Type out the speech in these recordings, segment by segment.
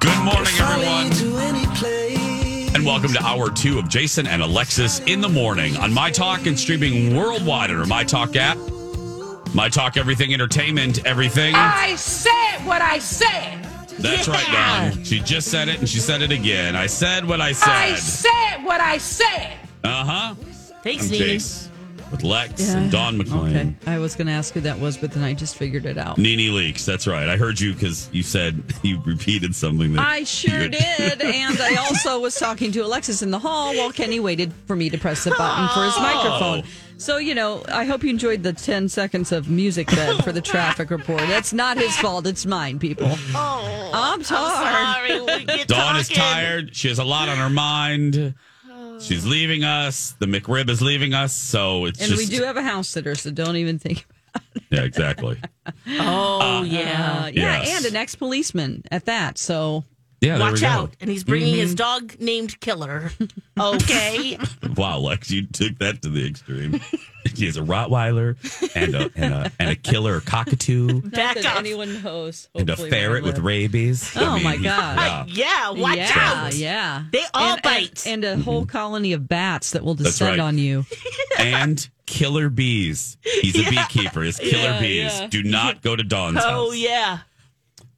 Good morning, everyone. And welcome to hour two of Jason and Alexis in the morning on My Talk and streaming worldwide on our My Talk app. My Talk Everything Entertainment, everything. I said what I said. That's right, Dawn. She just said it and she said it again. I said what I said. I said. said what I said. Uh huh. Thanks, I'm Nene. Jace with Lex and Don McLean. Okay. I was going to ask who that was, but then I just figured it out. Nene Leakes. That's right. I heard you because you said you repeated something that I sure did. And I also was talking to Alexis in the hall while Kenny waited for me to press the button for his oh. microphone. So, you know, I hope you enjoyed the 10 seconds of music bed for the traffic report. That's not his fault. It's mine, people. Oh, I'm tired. sorry. We get Dawn is tired. She has a lot on her mind. She's leaving us. The McRib is leaving us. So it's And just we do have a house sitter, so don't even think. About it. Yeah, exactly. Oh, yeah. Uh, yeah, Yes. and an ex policeman at that. So, Yeah, there we Watch go. out. And he's bringing Mm-hmm. his dog named Killer. Okay. Wow, Lex, you took that to the extreme. he has a Rottweiler and a and a, and a killer cockatoo Back that up. anyone knows. and a hopefully, where I ferret with live. rabies. I Oh, mean, my God. yeah. yeah, watch yeah, out. Yeah, They all and, bite. and, and a whole colony of bats that will descend right. on you. And killer bees. He's a beekeeper. It's killer Yeah, bees. yeah. Do not go to Dawn's Oh, house. yeah.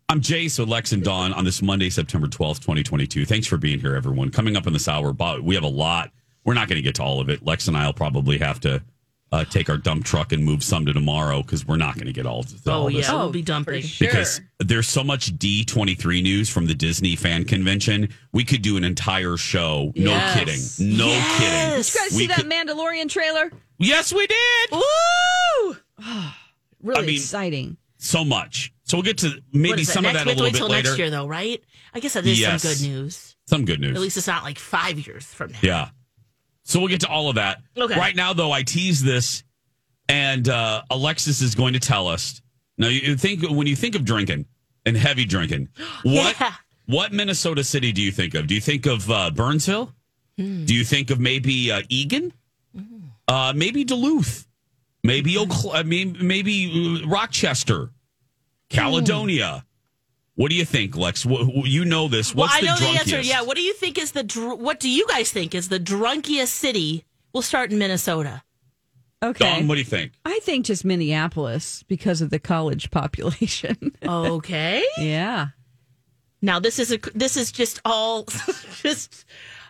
I'm Jace with Lex and Dawn on this Monday, September 12th, 2022. Thanks for being here, everyone. Coming up in this hour, we have a lot. We're not going to get to all of it. Lex and I will probably have to uh, take our dump truck and move some to tomorrow because we're not going to get all, to all Oh, of this. yeah. We'll be dumping. Because there's so much D23 news from the Disney fan convention. We could do an entire show. No Yes. kidding. No Yes. kidding. Did you guys We see that could- Mandalorian trailer? Yes, we did. Woo! Really I mean, exciting. So much. So we'll get to maybe some of next, that we a little wait bit till later. next year, though, right? I guess that is Yes. some good news. Some good news. At least it's not like five years from now. Yeah. So we'll get to all of that. Okay. Right now, though, I tease this, and uh, Alexis is going to tell us. Now, you think when you think of drinking and heavy drinking, what Yeah. what Minnesota city do you think of? Do you think of uh, Burnsville? Hmm. Do you think of maybe uh, Eagan? Uh, maybe Duluth? Maybe. I mean, maybe uh, Rochester, Caledonia. What do you think, Lex? Wh- wh- you know this. Well, What's I know the the answer. drunkiest? Yeah. What do you think is the dr- what do you guys think is the drunkiest city? We'll start in Minnesota. Okay. Dawn, what do you think? I think just Minneapolis because of the college population. Okay. yeah. now this is a this is just all just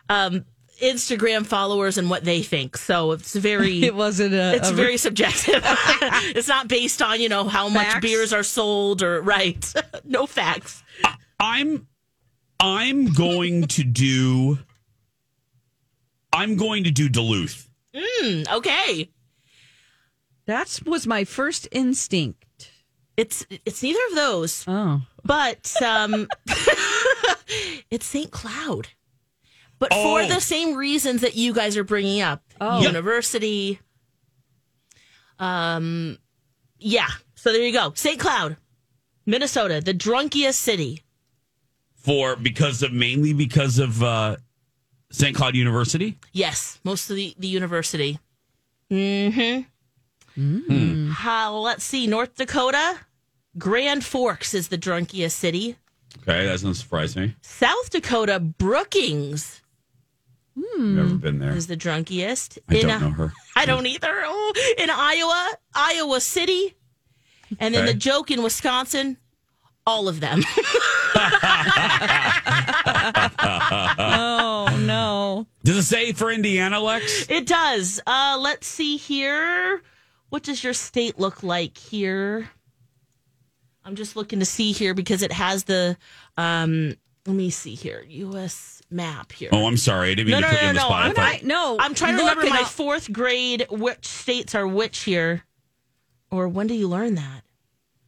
um Instagram followers and what they think. So it's very It wasn't a. it's a- very subjective. it's not based on, you know, how much beers are sold or right. no facts. I'm I'm going to do I'm going to do Duluth. Hmm, okay. That was my first instinct. It's it's neither of those. Oh. but um it's St. Cloud. But for Oh. the same reasons that you guys are bringing up, Oh. university. Um, yeah. So there you go, St. Cloud, Minnesota, the drunkiest city. For because of mainly because of uh St. Cloud University? Yes, most of the the university. Mm-hmm. How? Let's see, North Dakota, Grand Forks is the drunkiest city. Okay, that doesn't surprise me. South Dakota, Brookings Never been there. is the drunkiest. I In, don't know her. I don't either. Oh, in Iowa, Iowa City, and then Okay. the joke in Wisconsin, all of them. oh no. Does it say for Indiana, Lex? It does. Uh, let's see here. What does your state look like here? I'm just looking to see here because it has the. Um, let me see here. U.S. map here. Oh, I'm sorry. I didn't mean No, to no, put you on no, the no, spot. I I'm thought- I, no. I'm trying to remember my I'll- fourth grade which states are which here, or when do you learn that?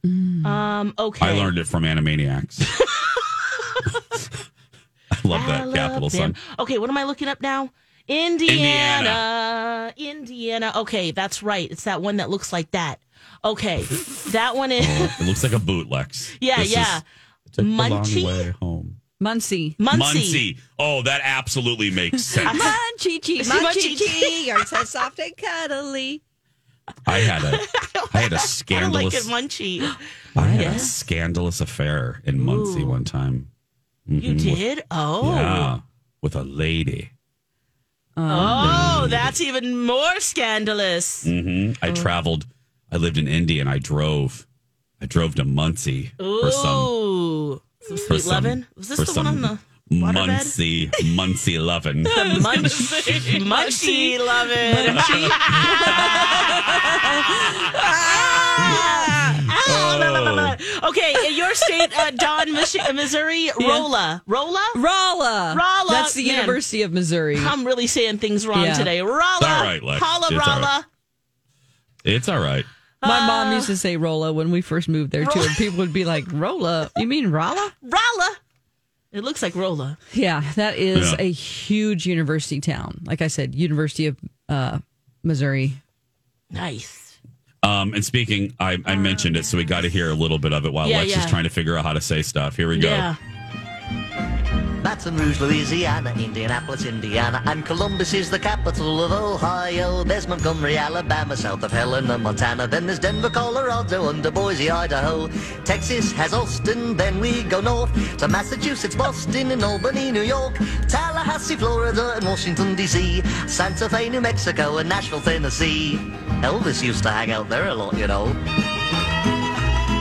Um. Okay. I learned it from Animaniacs. I love that capital Alabama. son. Okay, what am I looking up now? Indiana. Indiana. Okay, that's right. It's that one that looks like that. Okay, that one is. It looks like a boot, Lex. Yeah, This is- yeah. Took the long Munchie? Way home. Muncie. Muncie. Muncie. Oh, that absolutely makes sense. Munchie chee, Munchie munchie chee. chee, you're so soft and cuddly. I had a I had a I don't like scandalous it, Munchie. I had a scandalous affair in Muncie Ooh. one time. You Mhm. did? Oh. Yeah, with a lady. Oh, that's even more scandalous. hmm I traveled. I lived in Indy and I drove. I drove to Muncie for some Ooh. Some for sweet some- lovin'? Was this for the one on the? Muncie Muncie lovin'. The munch, munchy lovin'. Ah! Okay, in your state, uh, Dawn, Mich- Missouri, Rolla. Rolla? Rolla. Rolla. That's the Man. University of Missouri. I'm really saying things wrong Yeah. today. Rolla. all right, Lex. Holla, It's all Rolla. It's all right. My mom used to say Rolla when we first moved there too, and people would be like, "Rolla? You mean Rolla?" Rolla. It looks like Rolla. Yeah, that is Yeah. a huge university town. Like I said, University of uh, Missouri. Nice. Um, and speaking, I, I mentioned it, so we got to hear a little bit of it while Yeah, Lex is trying to figure out how to say stuff. Here we go. Baton Rouge, Louisiana, Indianapolis, Indiana, and Columbus is the capital of Ohio. There's Montgomery, Alabama, south of Helena, Montana. Then there's Denver, Colorado, under Boise, Idaho. Texas has Austin, then we go north to Massachusetts, Boston, and Albany, New York. Tallahassee, Florida, and Washington, D.C. Santa Fe, New Mexico, and Nashville, Tennessee. Elvis used to hang out there a lot, you know.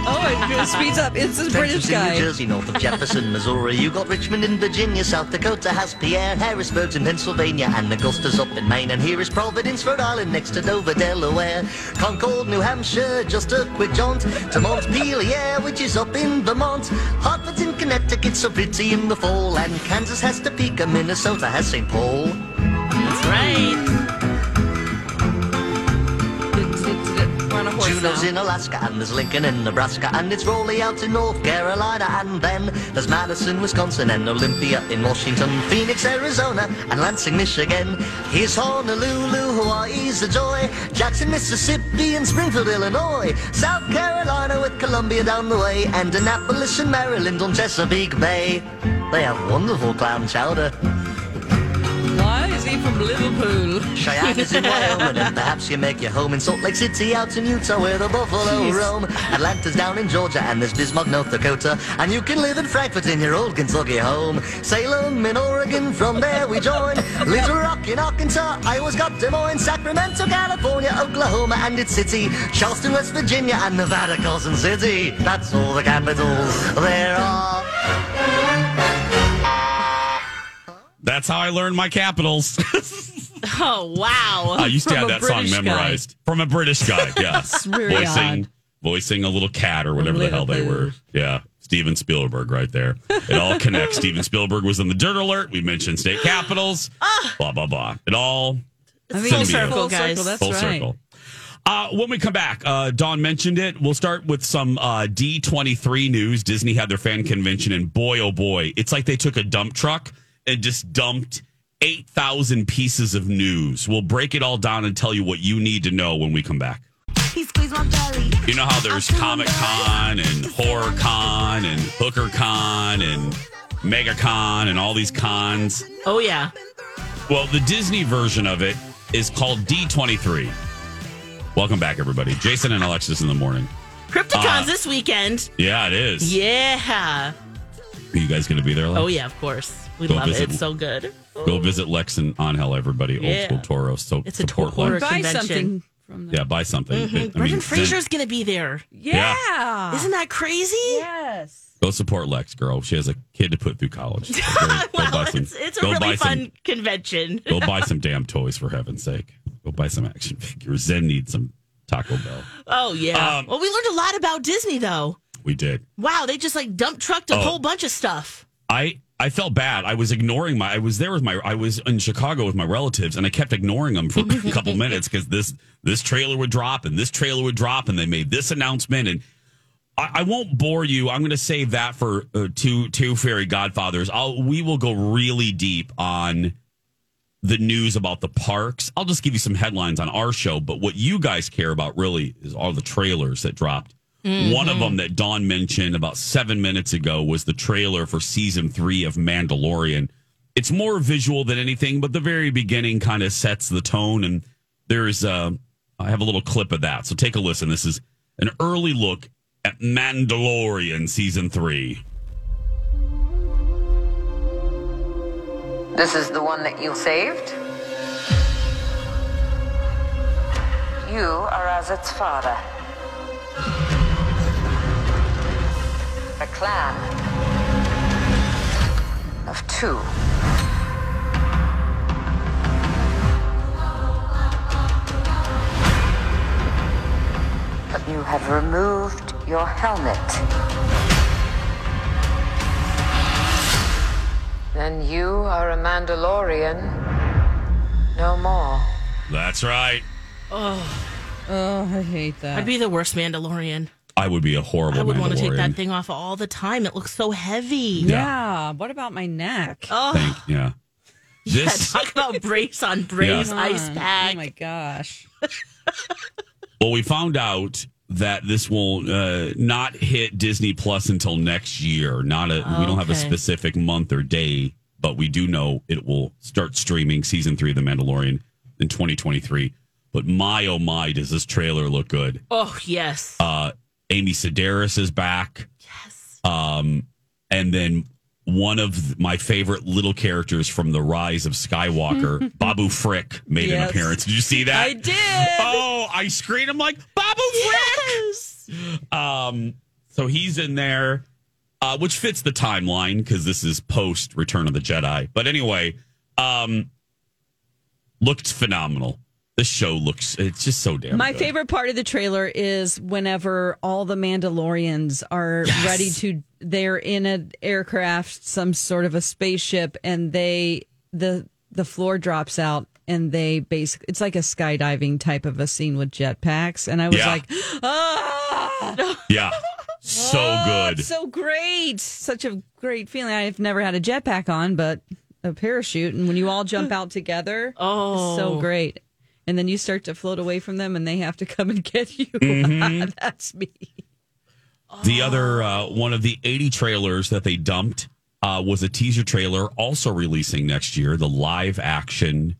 Oh, it speeds up. It's this British Trenton's in New. Jersey, north of Jefferson, Missouri. You got Richmond in Virginia, South Dakota has Pierre, Harrisburg's in Pennsylvania, and Augusta's up in Maine. And here is Providence, Rhode Island, next to Dover, Delaware. Concord, New Hampshire, just a quick jaunt to Montpelier, which is up in Vermont. Hartford's in Connecticut, so pretty in the fall. And Kansas has Topeka, Minnesota has St. Paul. That's right. Now. in Alaska, and there's Lincoln in Nebraska, and it's Raleigh out in North Carolina, and then there's Madison, Wisconsin, and Olympia in Washington, Phoenix, Arizona, and Lansing, Michigan. Here's Honolulu, Hawaii's a joy, Jackson, Mississippi, and Springfield, Illinois, South Carolina with Columbia down the way, and Annapolis in Maryland on Chesapeake Bay. They have wonderful clam chowder. From Liverpool? Cheyenne is in Wyoming, and perhaps you make your home in Salt Lake City, out in Utah, where the buffalo roam. Atlanta's down in Georgia, and there's Bismarck, North Dakota, and you can live in Frankfurt in your old Kentucky home. Salem in Oregon, from there we join. Little Rock in Arkansas, Iowa's got Des Moines, Sacramento, California, Oklahoma, and its city, Charleston, West Virginia, and Nevada, Carson City. That's all the capitals there are. That's how I learned my capitals. Oh, wow. I used to have a that song British guy. memorized from a British guy. Yes, very voicing odd. voicing a little cat or whatever the hell they were. Yeah, Steven Spielberg right there. It all connects. Steven Spielberg was in the Dirt Alert. We mentioned state capitals. Blah blah blah. It all I mean, Full it's circle, full circle, That's full right. circle. Uh, when we come back, uh, Dawn mentioned it. We'll start with some uh, D23 news. Disney had their fan convention, and boy, oh boy, it's like they took a dump truck and just dumped 8,000 pieces of news. We'll break it all down and tell you what you need to know when we come back. You know how there's Comic Con and Horror Con and Hooker Con and Mega Con and all these cons? Oh, yeah. Well, the Disney version of it is called D23. Welcome back, everybody. Jason and Alexis in the morning. Crypticon's Uh, this weekend. Yeah, it is. Yeah. Are you guys going to be there? Lex? Oh, yeah, of course. We Go love it. visit- It's so good. Go visit Lex and Angel, everybody. Old school Toros. So It's a Toro horror Lex. Buy convention. something from the Yeah, buy something. I mean, Brendan then Fraser's going to be there. Yeah. Isn't that crazy? Yes. Go support Lex, girl. She has a kid to put through college. Go, go Well, buy some- it's, it's a go really fun Some, convention. go buy some damn toys for heaven's sake. Go buy some action figures. Zen needs some Taco Bell. Oh, yeah. Um, well, we learned a lot about Disney, though. We did. Wow, they just like dump trucked a Oh. whole bunch of stuff. I I felt bad. I was ignoring my. I was there with my. I was in Chicago with my relatives, and I kept ignoring them for a couple minutes because this this trailer would drop and this trailer would drop, and they made this announcement. And I, I won't bore you. I'm going to save that for uh, two two fairy godfathers. I'll we will go really deep on the news about the parks. I'll just give you some headlines on our show, but what you guys care about really is all the trailers that dropped. One of them that Dawn mentioned about seven minutes ago was the trailer for season three of Mandalorian. It's more visual than anything, but the very beginning kind of sets the tone. And there's, uh, I have a little clip of that. So take a listen. This is an early look at Mandalorian season three. This is the one that you saved? You are as its father. A clan of two. But you have removed your helmet. Then you are a Mandalorian. No more. That's right. Oh, oh I hate that. I'd be the worst Mandalorian. I would be a horrible I would want to take that thing off all the time. It looks so heavy. yeah. What about my neck? Oh, Thank- yeah. yeah, This talk about brace on brace, Yeah. ice pack. Oh my gosh. Well, we found out that this will uh, not hit Disney Plus until next year. Not a we don't have a specific month or day, but we do know it will start streaming season three of The Mandalorian in 2023. But my oh my, does this trailer look good? oh, yes. Uh, Amy Sedaris is back. yes. Um, and then one of my favorite little characters from The Rise of Skywalker, Babu Frick, made an appearance. Did you see that? I did. Oh, I screamed. I'm like, Babu Yes. Frick. Um, so he's in there, uh, which fits the timeline because this is post Return of the Jedi. But anyway, um, looked phenomenal. This show looks, it's just so damn My good. favorite part of the trailer is whenever all the Mandalorians are Yes. ready to they're in an aircraft, some sort of a spaceship, and they the the floor drops out and they basically it's like a skydiving type of a scene with jetpacks. And I was Yeah. like, ah Yeah. So Oh, good. so great. Such a great feeling. I've never had a jetpack on, but a parachute and when you all jump out together, Oh. so great. And then you start to float away from them and they have to come and get you. Mm-hmm. That's me. The other uh, one of the 80 trailers that they dumped uh, was a teaser trailer, also releasing next year. The live action,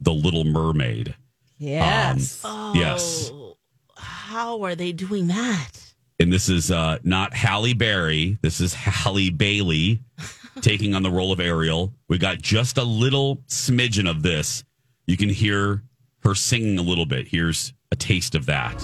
The Little Mermaid. Yes. Yes, Oh, how are they doing that? and this is uh, not Halle Berry. This is Halle Bailey taking on the role of Ariel. We got just a little smidgen of this. You can hear her singing a little bit. Here's a taste of that.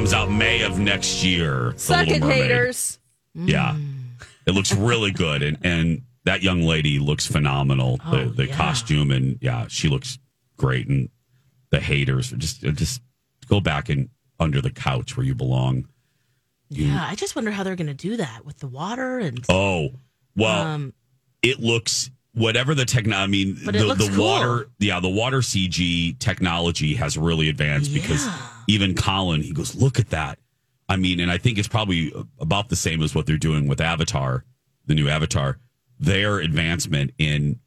Comes out May of next year. Suck it, haters. Yeah. It looks really good. And, and that young lady looks phenomenal. The, Oh, the yeah. costume and yeah, she looks great. And the haters just, just go back and under the couch where you belong. Yeah, I just wonder how they're going to do that with the water and. Oh, well, um, it looks whatever the techno. I mean, the, the cool. water, yeah, the water CG technology has really advanced because Yeah. Even Colin, he goes, look at that. I mean, and I think it's probably about the same as what they're doing with Avatar, the new Avatar. Their advancement in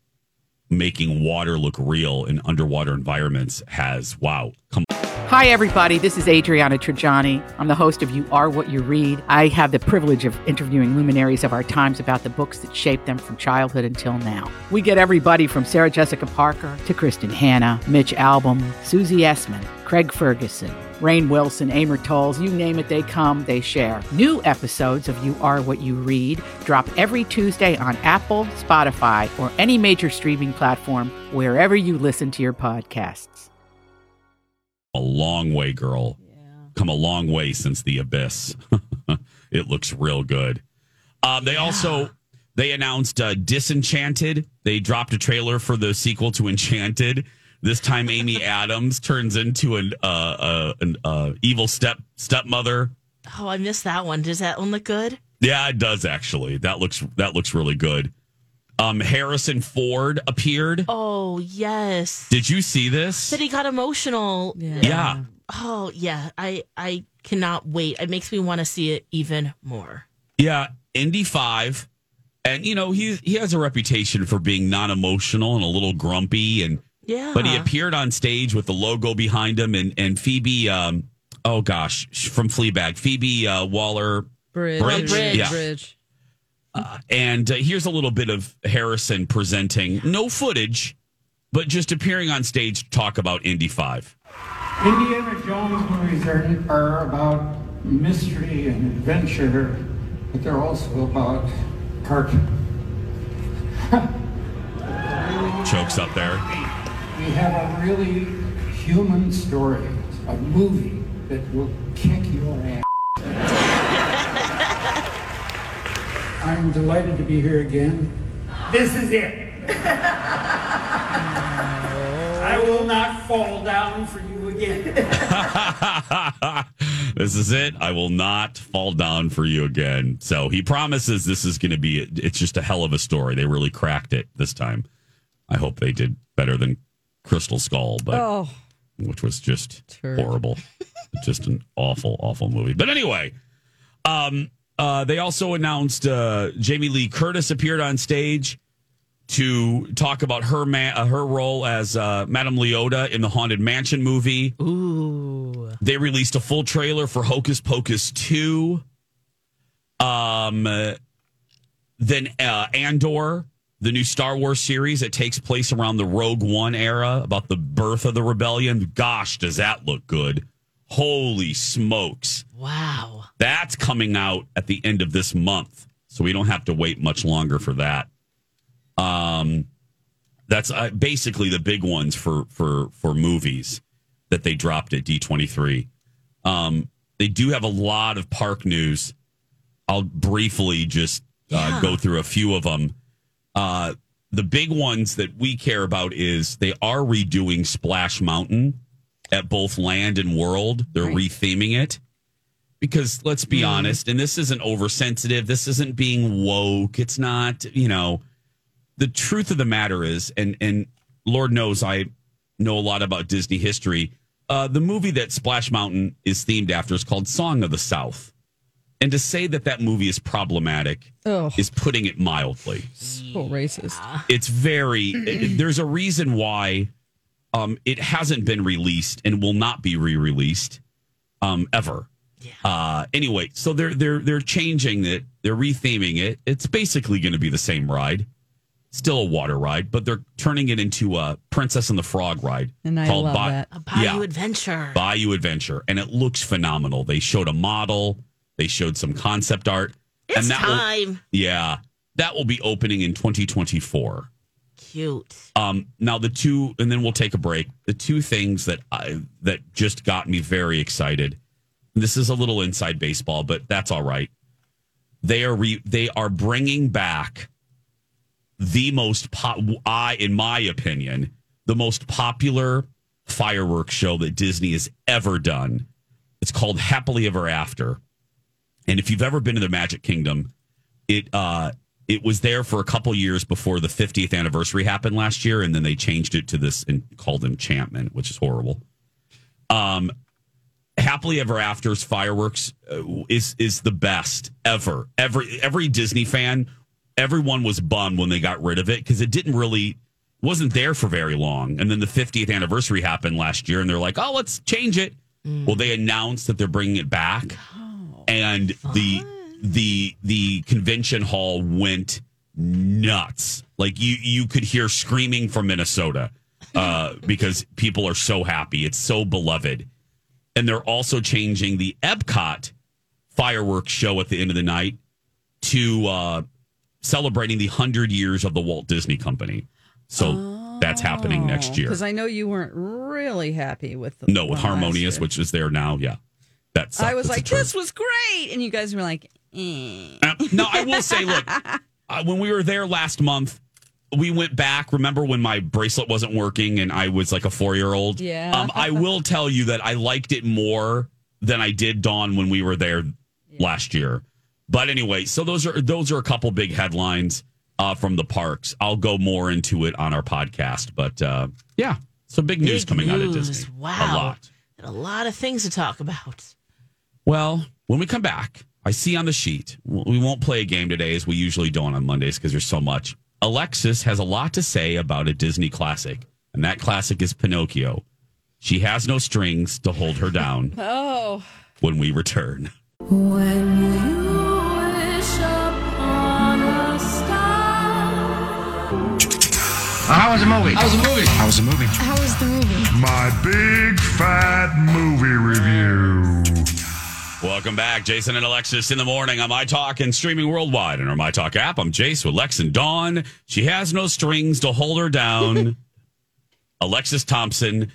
making water look real in underwater environments has wow. Come Hi, everybody. This is Adriana Trigiani. I'm the host of You Are What You Read. I have the privilege of interviewing luminaries of our times about the books that shaped them from childhood until now. We get everybody from Sarah Jessica Parker to Kristin Hannah, Mitch Albom, Susie Essman, Craig Ferguson, Rainn Wilson, Amor Towles, you name it, they come, they share. New episodes of You Are What You Read drop every Tuesday on Apple, Spotify, or any major streaming platform wherever you listen to your podcasts. a long way, girl. Come a long way since the abyss. it looks real good. Um, they also they announced uh, Disenchanted. They dropped a trailer for the sequel to Enchanted. This time, Amy Adams turns into an uh, uh, an uh, evil step stepmother. Oh, I missed that one. Does that one look good? Yeah, it does actually. That looks that looks really good. Um, Harrison Ford appeared. Oh, yes. Did you see this? Said he got emotional. Yeah. Oh, yeah. I I cannot wait. It makes me want to see it even more. Yeah, Indy Five, and you know he he has a reputation for being non emotional and a little grumpy, and Yeah. but he appeared on stage with the logo behind him, and and Phoebe, um, oh gosh, from Fleabag, Phoebe uh, Waller Bridge. Bridge, Bridge. yeah. Bridge. And uh, here's a little bit of Harrison presenting, no footage, but just appearing on stage to talk about Indy 5. Indiana Jones movies are, are about mystery and adventure, but they're also about cartoon. Chokes up there. We have a really human story, a movie that will kick your ass. I'm delighted to be here again. This is it. I will not fall down for you again. this is it. I will not fall down for you again. So he promises this is going to be, it's just a hell of a story. They really cracked it this time. I hope they did better than Crystal Skull, but Oh, which was just Turd. horrible. just an awful, awful movie. But anyway, um, uh, they also announced uh, Jamie Lee Curtis appeared on stage to talk about her ma- uh, her role as uh, Madame Leota in the Haunted Mansion movie. Ooh. They released a full trailer for Hocus Pocus 2. Um, then uh, Andor, the new Star Wars series that takes place around the Rogue One era about the birth of the rebellion. Gosh, does that look good! Holy smokes. Wow. That's coming out at the end of this month. So we don't have to wait much longer for that. Um, that's uh, basically the big ones for for for movies that they dropped at D23. Um, they do have a lot of park news. I'll briefly just uh, Yeah. go through a few of them. Uh, the big ones that we care about is they are redoing Splash Mountain at both Land and World. They're retheming it because let's be honest, and this isn't oversensitive. This isn't being woke. It's not, you know, the truth of the matter is, and and Lord knows I know a lot about Disney history. Uh, the movie that Splash Mountain is themed after is called Song of the South, and to say that that movie is problematic oh, is putting it mildly so racist. it's very it- there's a reason why um it hasn't been released and will not be re-released um ever uh anyway so they're they're they're changing it they're retheming it it's basically going to be the same ride still a water ride but they're turning it into a princess and the frog ride And I love Ba- that. A Bayou Yeah. Adventure. Bayou Adventure, and it looks phenomenal. They showed a model, they showed some concept art, it's and that will, time. yeah, that will be opening in 2024. Cute. Um, now the two, and then we'll take a break. The two things that I that just got me very excited. This is a little inside baseball, but that's all right. They are re, they are bringing back the most pop. I, in my opinion, the most popular fireworks show that Disney has ever done. It's called Happily Ever After, and if you've ever been to the Magic Kingdom, it uh it was there for a couple years before the 50th anniversary happened last year and then they changed it to this and called enchantment which is horrible um Happily Ever After's fireworks uh, is is the best ever. Every every Disney fan, everyone was bummed when they got rid of it because it didn't really wasn't there for very long. And then the 50th anniversary happened last year, and they're like, "Oh, let's change it." Well, they announced that they're bringing it back, and the the the convention hall went nuts. Like you you could hear screaming from Minnesota uh, because people are so happy. It's so beloved, and they're also changing the Epcot fireworks show at the end of the night to uh, celebrating the hundred years of the Walt Disney Company. So that's happening next year. Because I know you weren't really happy with the No, with Harmonious, which is there now. Yeah, that's. I was like, this was great, and you guys were like, eh. no, I will say, look, uh, when we were there last month, we went back. Remember when my bracelet wasn't working and I was like a four year old? Yeah. Um, I will tell you that I liked it more than I did Dawn when we were there last year. But anyway, so those are those are a couple big headlines uh, from the parks. I'll go more into it on our podcast. But uh, yeah, some big news Big coming out of. Disney. Wow. A lot. A lot of things to talk about. Well, when we come back, I see on the sheet, we won't play a game today as we usually don't on Mondays because there's so much. Alexis has a lot to say about a Disney classic, and that classic is Pinocchio. She has no strings to hold her down Oh. when we return. When you wish upon a star. How was the movie? How was the movie? How was the movie? How was the movie? My big fat movie review. Welcome back, Jason and Alexis in the morning on My Talk and streaming worldwide on our My Talk app. I'm Jace with Lex and Dawn. She has no strings to hold her down. Alexis Thompson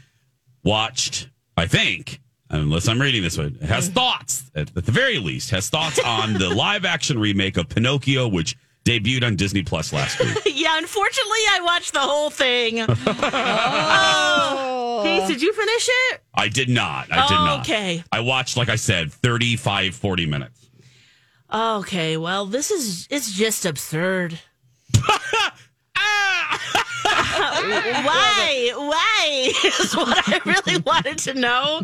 watched, I think, unless I'm reading this one, has mm. thoughts, at, at the very least, has thoughts on the live action remake of Pinocchio, which debuted on Disney Plus last week. yeah, unfortunately, I watched the whole thing. oh. Case, did you finish it? I did not. I did not. Okay. I watched, like I said, 35, 40 minutes. Okay, well, this is it's just absurd. Why? Why is what I really wanted to know.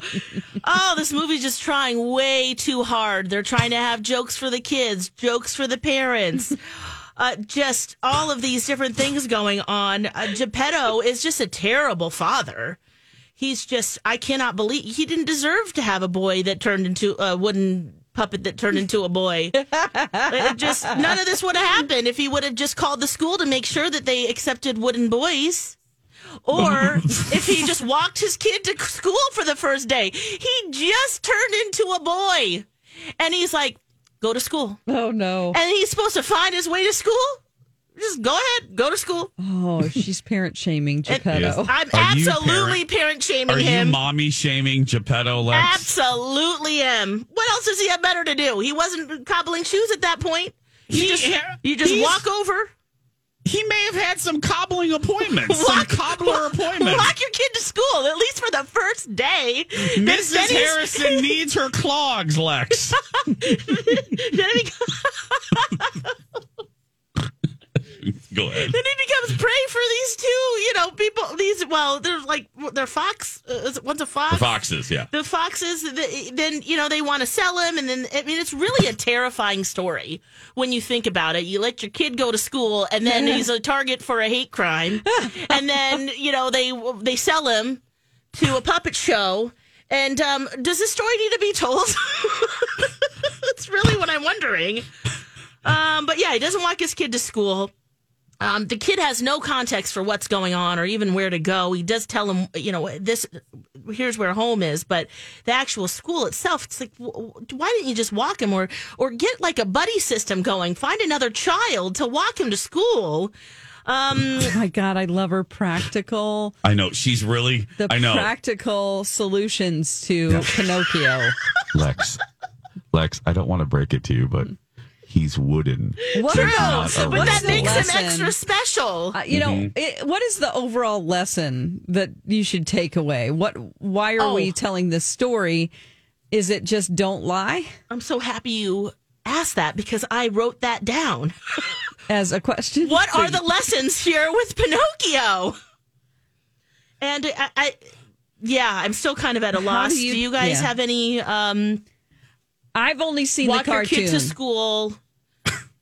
Oh, this movie's just trying way too hard. They're trying to have jokes for the kids, jokes for the parents. Uh, just all of these different things going on. Uh, Geppetto is just a terrible father. He's just, I cannot believe he didn't deserve to have a boy that turned into a wooden puppet that turned into a boy. Just none of this would have happened if he would have just called the school to make sure that they accepted wooden boys. Or if he just walked his kid to school for the first day. He just turned into a boy. And he's like, go to school. Oh, no. And he's supposed to find his way to school? Just go ahead, go to school. Oh, she's parent shaming Geppetto. I'm Are absolutely parent shaming Are him. you mommy shaming Geppetto, Lex? Absolutely am. What else does he have better to do? He wasn't cobbling shoes at that point. You He- just yeah, you just walk over, He may have had some cobbling appointments, some Walk- cobbler appointments. walk your kid to school at least for the first day. Mrs. Harrison needs her clogs, Lex. then he, Go ahead. then he becomes prey for these two, you know, people. These well, they're like they're fox. Uh, one's a fox. The foxes, yeah. the foxes the, then you know they want to sell him and then i mean it's really a terrifying story when you think about it you let your kid go to school and then he's a target for a hate crime and then you know they they sell him to a puppet show and um, does this story need to be told that's really what i'm wondering um, but yeah he doesn't walk his kid to school um, the kid has no context for what's going on or even where to go. He does tell him, you know, this here's where home is, but the actual school itself, it's like, w- w- why didn't you just walk him or or get like a buddy system going? Find another child to walk him to school. Um, Oh my God, I love her practical, I know she's really. the I know. practical solutions to Pinocchio. Lex, Lex, I don't want to break it to you, but he's wooden. What true, but that the makes him extra special. Uh, you know, it, what is the overall lesson that you should take away? What? Why are Oh. we telling this story? Is it just don't lie I'm so happy you asked that because I wrote that down. as a question? What are the lessons here with Pinocchio? And I, I yeah, I'm still kind of at a loss. do Do you- you, guys yeah. have any? Um, I've only seen walk the your kid to school.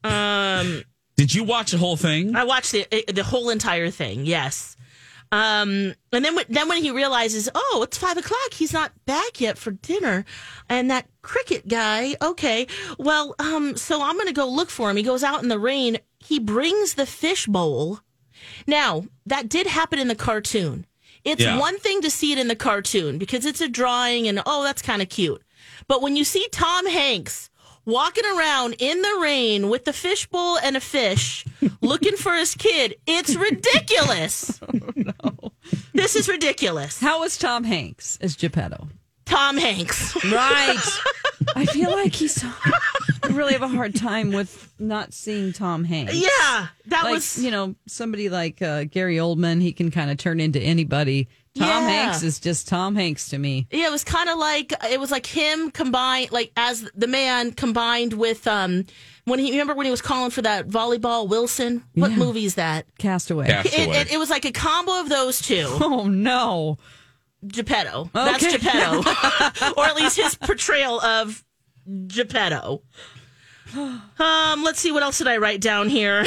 Um, Did you watch the whole thing? I watched the eh, the whole entire thing. Yes. Um, and then then when he realizes, oh, it's five o'clock, he's not back yet for dinner, and that cricket guy, okay, well, um, so I'm gonna go look for him. He goes out in the rain. He brings the fish bowl. Now that did happen in the cartoon. It's Yeah. one thing to see it in the cartoon because it's a drawing and oh, that's kind of cute. But when you see Tom Hanks walking around in the rain with the fishbowl and a fish looking for his kid, it's ridiculous. This is ridiculous. How was Tom Hanks as Geppetto? Tom Hanks. Right. I feel like he's. I really have a hard time with not seeing Tom Hanks. Yeah, that Like, was- you know somebody like uh, Gary Oldman. He can kind of turn into anybody. Tom Yeah. Hanks is just Tom Hanks to me. Yeah, it was kind of like it was like him combined, like as the man combined with um when he remember when he was calling for that volleyball Wilson. What Yeah. movie is that? Castaway. It, it, it was like a combo of those two. Oh no, Geppetto. That's Geppetto, or at least his portrayal of Geppetto. Um, let's see what else did I write down here.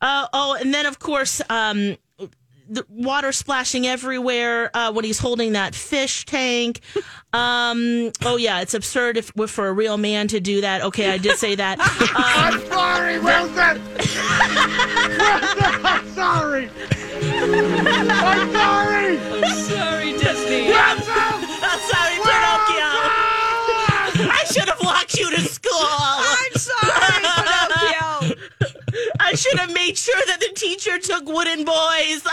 uh, oh, and then of course, um, the water splashing everywhere uh, when he's holding that fish tank. Um, oh yeah, it's absurd if for a real man to do that. Okay, I did say that. I'm Um, sorry, Wilson. Wilson, I'm sorry. I'm sorry. I'm sorry, Disney. Wilson. I'm sorry, Pinocchio. I should have walked you to school. I'm sorry, Pinocchio. I should have made sure that the teacher took wooden boys.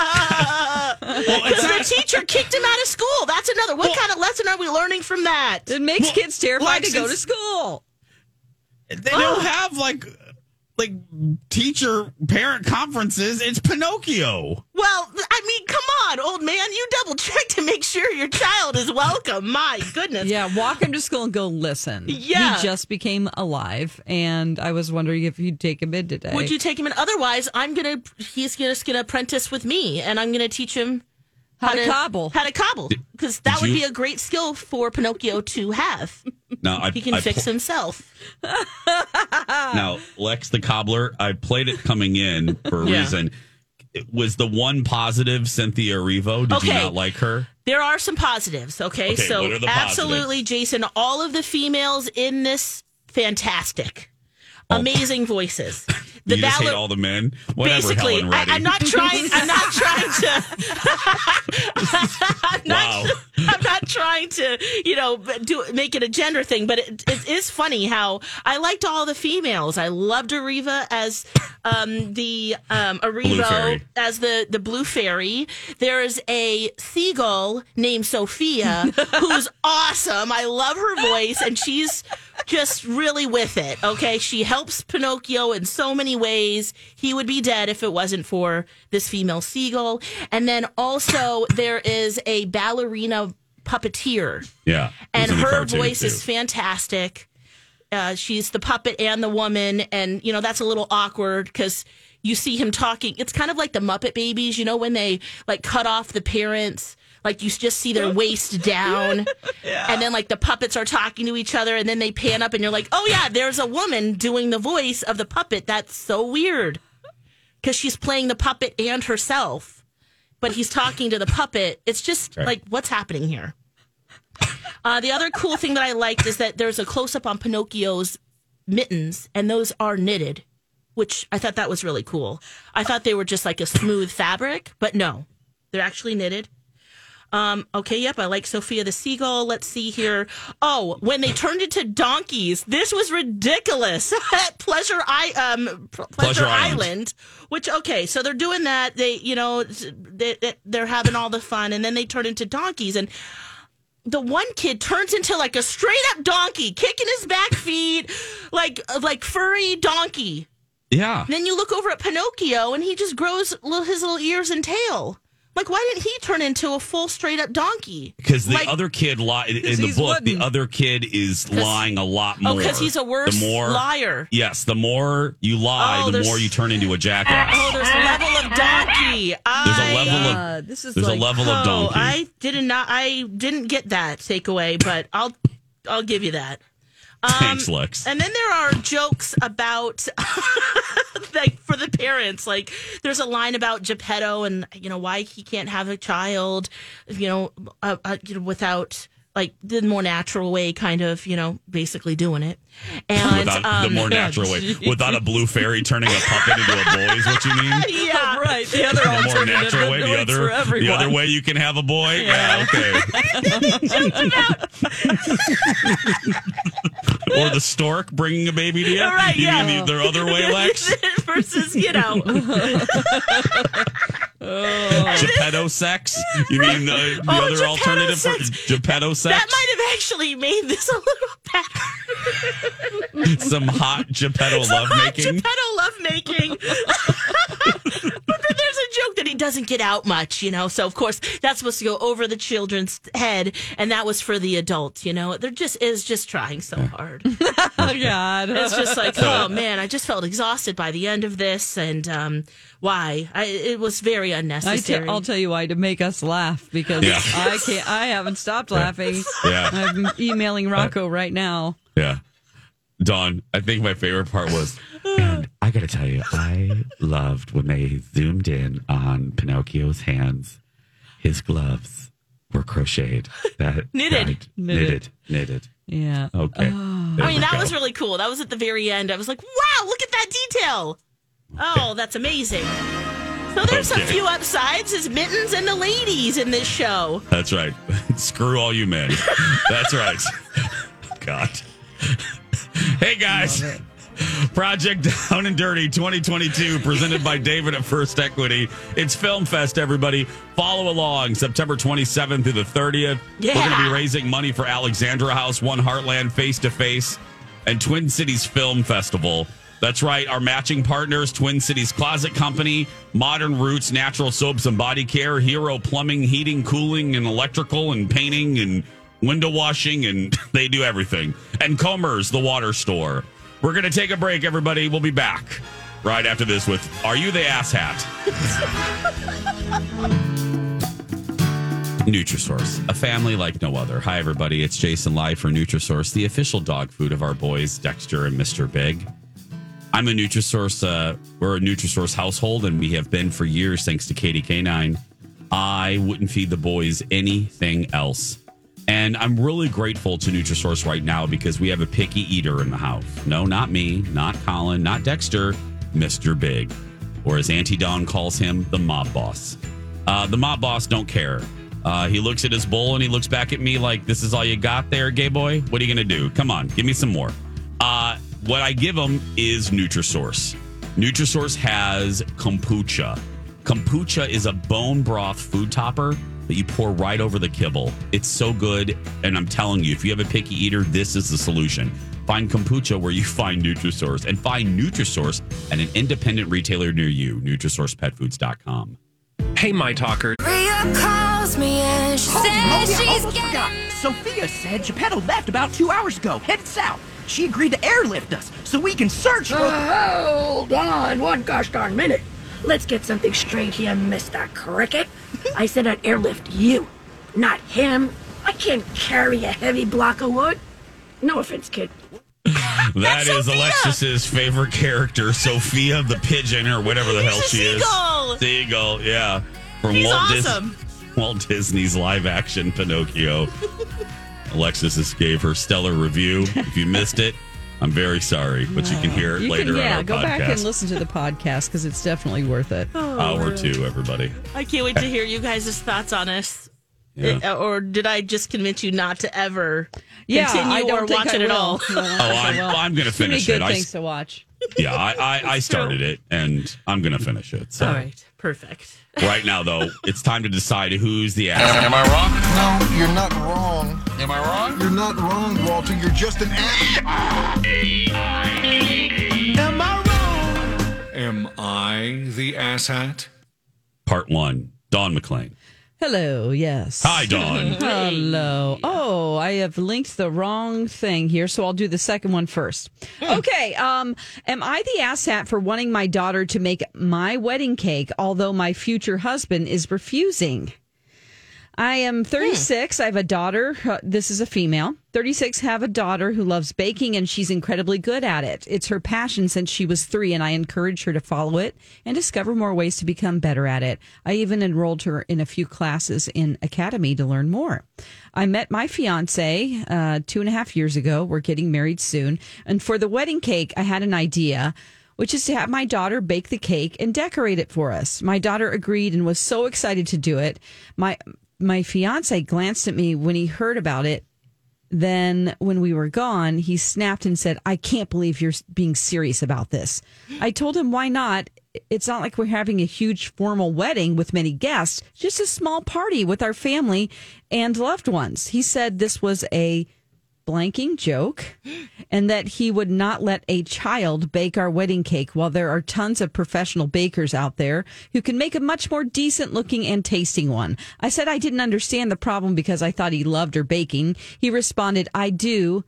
Because the teacher kicked him out of school. That's another. What kind of lesson are we learning from that? It makes kids terrified to go to school. They don't oh. have like like teacher parent conferences. It's Pinocchio. Well, I mean, come on, old man. You double check to make sure your child is welcome. My goodness. Yeah, walk him to school and go listen. Yeah. he just became alive, and I was wondering if you'd take him in today. Would you take him in? Otherwise, I'm gonna. He's just gonna apprentice with me, and I'm gonna teach him How to cobble. How to cobble, because that would you- be a great skill for Pinocchio to have. Now I, He can I fix pl- himself. Now Lex the cobbler, I played it coming in for a Yeah. reason. It was the one positive Cynthia Erivo? Did you not like her? There are some positives. Okay, Okay, so what are the absolutely, Jason. All of the females in this fantastic, amazing oh. voices. The you just hate all the men. Whatever, Basically, Helen I, Reddy. I'm not trying. I'm not trying to. I'm not. Wow. I'm not trying to, you know, do make it a gender thing, but it, it is funny how I liked all the females. I loved Ariva as um, the um, Arivo as the the blue fairy. There is a seagull named Sophia who's awesome. I love her voice, and she's just really with it. Okay, she helps Pinocchio in so many ways. He would be dead if it wasn't for this female seagull. And then also there is a ballerina puppeteer, Yeah. and It was in the her voice is fantastic. Uh, she's the puppet and the woman, and you know that's a little awkward because you see him talking. It's kind of like the Muppet Babies, you know, when they like cut off the parents. Like you just see their waist down, and then like the puppets are talking to each other, and then they pan up, and you're like, "Oh yeah, there's a woman doing the voice of the puppet." That's so weird because she's playing the puppet and herself, but he's talking to the puppet. It's just Right. like, what's happening here? Uh, the other cool thing that I liked is that there's a close up on Pinocchio's mittens, and those are knitted, which I thought that was really cool. I thought they were just like a smooth fabric, but no, they're actually knitted. Um, okay, yep, I like Sophia the Seagull. Let's see here. Oh, when they turned into donkeys, this was ridiculous. At Pleasure I um Pleasure, Pleasure Island. Island. Which okay, so they're doing that. They you know they, they're having all the fun, and then they turn into donkeys and the one kid turns into like a straight up donkey, kicking his back feet, like like furry donkey. Yeah. Then you look over at Pinocchio, and he just grows little, his little ears and tail. Like, why didn't he turn into a full straight up donkey? Because the Like- other kid li- in 'Cause the book, wooden. the other kid is lying a lot more. Oh, more. 'cause he's a worse the more, liar. Yes, the more you lie, Oh, the more you turn into a jackass. Oh, there's a level of donkey. I, There's a I- level of Uh, this is there's like- a level of Oh, donkey. I did not. I didn't get that takeaway, but I'll I'll give you that. Um, Thanks, Lex. And then there are jokes about like for the parents. Like there's a line about Geppetto and you know why he can't have a child, you know, uh, uh, you know without like the more natural way, kind of you know basically doing it. And Without the um, more natural way, without a blue fairy turning a puppet into a boy, is what you mean? yeah, right. The other the more natural way, the other, the other way you can have a boy. Yeah, okay. or the stork bringing a baby to you. All right, you yeah. mean the, the other way, Lex? versus you know. Oh. Geppetto sex. You mean the, the Oh, other Geppetto alternative sex. for Geppetto sex? That might have actually made this a little better. Some hot Geppetto Some hot lovemaking. Geppetto lovemaking. but then there's a joke that he doesn't get out much, you know. So of course that's supposed to go over the children's head, and that was for the adults. You know, they're just is just trying so hard. Oh God! It's just like, oh man, I just felt exhausted by the end of this, and um, why? I, it was very unnecessary. t- I'll tell you why to make us laugh because Yeah. I can't. I haven't stopped laughing. Yeah. I'm emailing Rocco right now. Yeah. Dawn, I think my favorite part was, and I got to tell you, I loved when they zoomed in on Pinocchio's hands. His gloves were crocheted. That Knitted. right, Knitted. knitted. Yeah. Okay. Oh. I mean, that go. was really cool. That was at the very end. I was like, wow, look at that detail. Oh, that's amazing. So there's Okay. a few upsides as mittens and the ladies in this show. That's right. Screw all you men. That's right. God. Hey guys. Project Down and Dirty 2022 presented by David at First Equity. It's Film Fest, everybody. Follow along September 27th through the 30th. We're going to be raising money for Alexandra House, One Heartland Face to Face, and Twin Cities Film Festival. That's right. Our matching partners, Twin Cities Closet Company, Modern Roots Natural Soaps and Body Care, Hero Plumbing, Heating, Cooling, and Electrical, and Painting, and Window Washing, and they do everything. And Comer's, the water store. We're going to take a break, everybody. We'll be back right after this with Are You the Ass Hat? Nutrisource, a family like no other. Hi, everybody. It's Jason Live for Nutrisource, the official dog food of our boys, Dexter and Mr. Big. I'm a Nutrisource. Uh, we're a Nutrisource household, and we have been for years, thanks to Katie K9. I wouldn't feed the boys anything else. And I'm really grateful to Nutrisource right now because we have a picky eater in the house. No, not me, not Colin, not Dexter, Mr. Big, or as Auntie Dawn calls him, the mob boss. Uh, the mob boss don't care. Uh, he looks at his bowl and he looks back at me like, "This is all you got there, gay boy. What are you gonna do? Come on, give me some more." Uh, what I give him is Nutrisource. Nutrisource has kombucha. Kombucha is a bone broth food topper that you pour right over the kibble. It's so good, and I'm telling you, if you have a picky eater, this is the solution. Find kombucha where you find Nutrisource, and find Nutrisource at an independent retailer near you. NutrisourcePetFoods.com. Hey, my talker. Rhea calls me and she Oh, says oh, yeah, she's oh, getting forgot. Sofia said Geppetto left about two hours ago, headed south. She agreed to airlift us so we can search for. Uh, hold on one gosh darn minute. Let's get something straight here, Mr. Cricket. I said I'd airlift you, not him. I can't carry a heavy block of wood. No offense, kid. That is Alexis's favorite character, Sofia the pigeon, or whatever the hell a she seagull. is. Seagull, yeah, from He's Walt, Dis- Walt Disney's live-action Pinocchio. Alexis just gave her stellar review. If you missed it, I'm very sorry, but you can hear it You later can, yeah, on our go podcast. back and listen to the podcast because it's definitely worth it. Oh, Hour two, everybody. I can't wait to hear you guys' thoughts on us. Yeah. Uh, or did I just convince you not to ever Yeah, continue I don't or think watch I it at will. all? No, I don't Oh, think I I'm, will. I'm going to Too many finish good it. I, things to watch. yeah, I, I, I started it, and I'm going to finish it. So All right, perfect. right now, though, it's time to decide who's the ass. Am I wrong? No, you're not wrong. Am I wrong? You're not wrong, Walter. You're just an ass. Am I wrong? Am I the asshat? Part one. Dawn McClain. Hello, yes. Hi, Dawn. Hello. Oh, I have linked the wrong thing here, so I'll do the second one first. Okay. Um, am I the asshat for wanting my daughter to make my wedding cake, although my future husband is refusing? I am 36. I have a daughter. Uh, this is a female. 36 have a daughter who loves baking and she's incredibly good at it. It's her passion since she was 3 and I encourage her to follow it and discover more ways to become better at it. I even enrolled her in a few classes in academy to learn more. I met my fiance uh, two and a half years ago. We're getting married soon. And for the wedding cake, I had an idea which is to have my daughter bake the cake and decorate it for us. My daughter agreed and was so excited to do it. My my fiance glanced at me when he heard about it. Then, when we were gone, he snapped and said, I can't believe you're being serious about this. I told him, why not? It's not like we're having a huge formal wedding with many guests, just a small party with our family and loved ones. He said this was a blanking joke and that he would not let a child bake our wedding cake while there are tons of professional bakers out there who can make a much more decent looking and tasting one. I said I didn't understand the problem because I thought he loved her baking. He responded, I do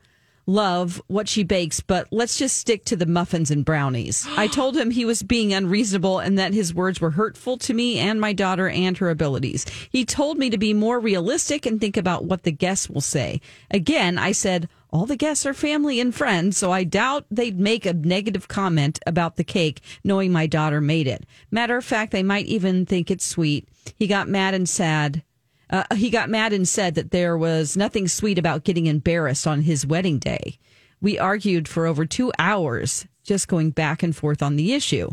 love what she bakes, but let's just stick to the muffins and brownies. I told him he was being unreasonable and that his words were hurtful to me and my daughter and her abilities. He told me to be more realistic and think about what the guests will say. Again, I said, all the guests are family and friends, so I doubt they'd make a negative comment about the cake knowing my daughter made it. Matter of fact, they might even think it's sweet. He got mad and sad. Uh, he got mad and said that there was nothing sweet about getting embarrassed on his wedding day. We argued for over two hours, just going back and forth on the issue.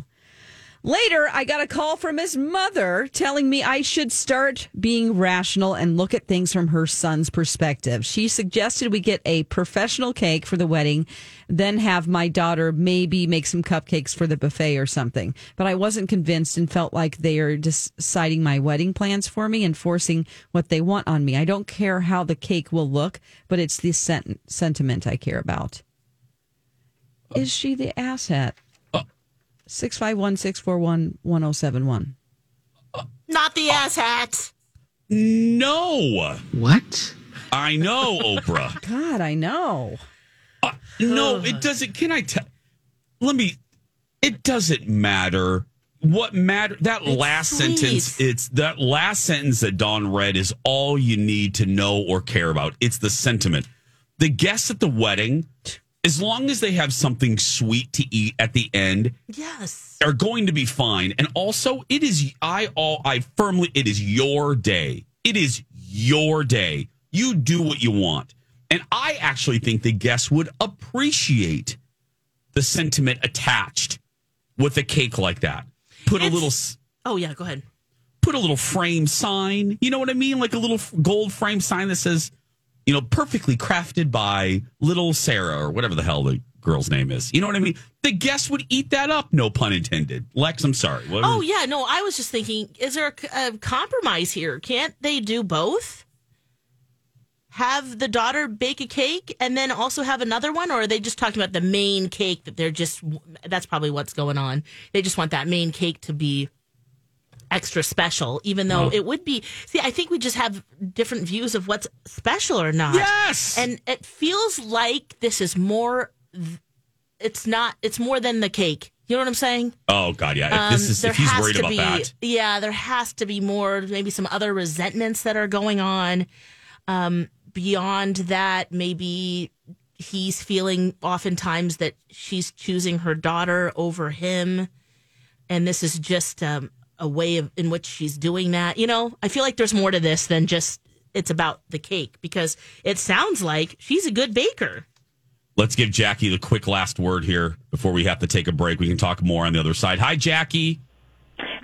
Later, I got a call from his mother telling me I should start being rational and look at things from her son's perspective. She suggested we get a professional cake for the wedding, then have my daughter maybe make some cupcakes for the buffet or something. But I wasn't convinced and felt like they are deciding my wedding plans for me and forcing what they want on me. I don't care how the cake will look, but it's the sent- sentiment I care about. Is she the asshat? 651 641 1071. Not the ass hat. No. What? I know, Oprah. God, I know. Uh, no, it doesn't. Can I tell? Let me. It doesn't matter. What matter? That It's last sweet. sentence. It's that last sentence that Dawn read is all you need to know or care about. It's the sentiment. The guests at the wedding, as long as they have something sweet to eat at the end, Yes. are going to be fine. And also, it is I all I firmly it is your day. It is your day. You do what you want. And I actually think the guests would appreciate the sentiment attached with a cake like that. Put a little Oh, yeah, go ahead. put a little frame sign. You know what I mean? Like a little gold frame sign that says, you know, perfectly crafted by little Sarah or whatever the hell the girl's name is. You know what I mean? The guests would eat that up, no pun intended. Lex, I'm sorry. What Oh, yeah, no, I was just thinking, is there a compromise here? Can't they do both? Have the daughter bake a cake and then also have another one? Or are they just talking about the main cake that they're just, that's probably what's going on. They just want that main cake to be extra special, even though Oh. it would be. See, I think we just have different views of what's special or not. Yes. And it feels like this is more, it's not, it's more than the cake. You know what I'm saying? Oh God, yeah. If Um, this is if he's worried about be, that. Yeah, there has to be more, maybe some other resentments that are going on. Um, beyond that, maybe he's feeling oftentimes that she's choosing her daughter over him. And this is just um, a way of, in which she's doing that. You know, I feel like there's more to this than just it's about the cake because it sounds like she's a good baker. Let's give Jackie the quick last word here before we have to take a break. We can talk more on the other side. Hi, Jackie.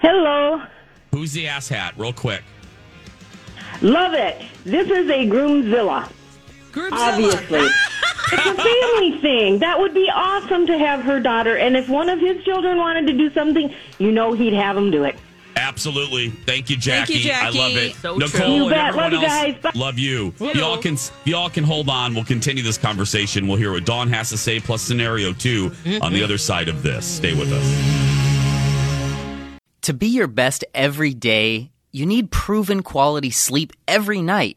Hello. Who's the ass hat? Real quick. Love it. This is a groomzilla. Obviously. it's a family thing. That would be awesome to have her daughter. And if one of his children wanted to do something, you know he'd have them do it. Absolutely. Thank you, Jackie. Thank you, Jackie. I love it. So Nicole true. You and bet. everyone Love you guys. Bye. Love you. Hello. Y'all can y'all can hold on. We'll continue this conversation. We'll hear what Dawn has to say plus scenario 2 Mm-hmm. on the other side of this. Stay with us. To be your best every day, you need proven quality sleep every night.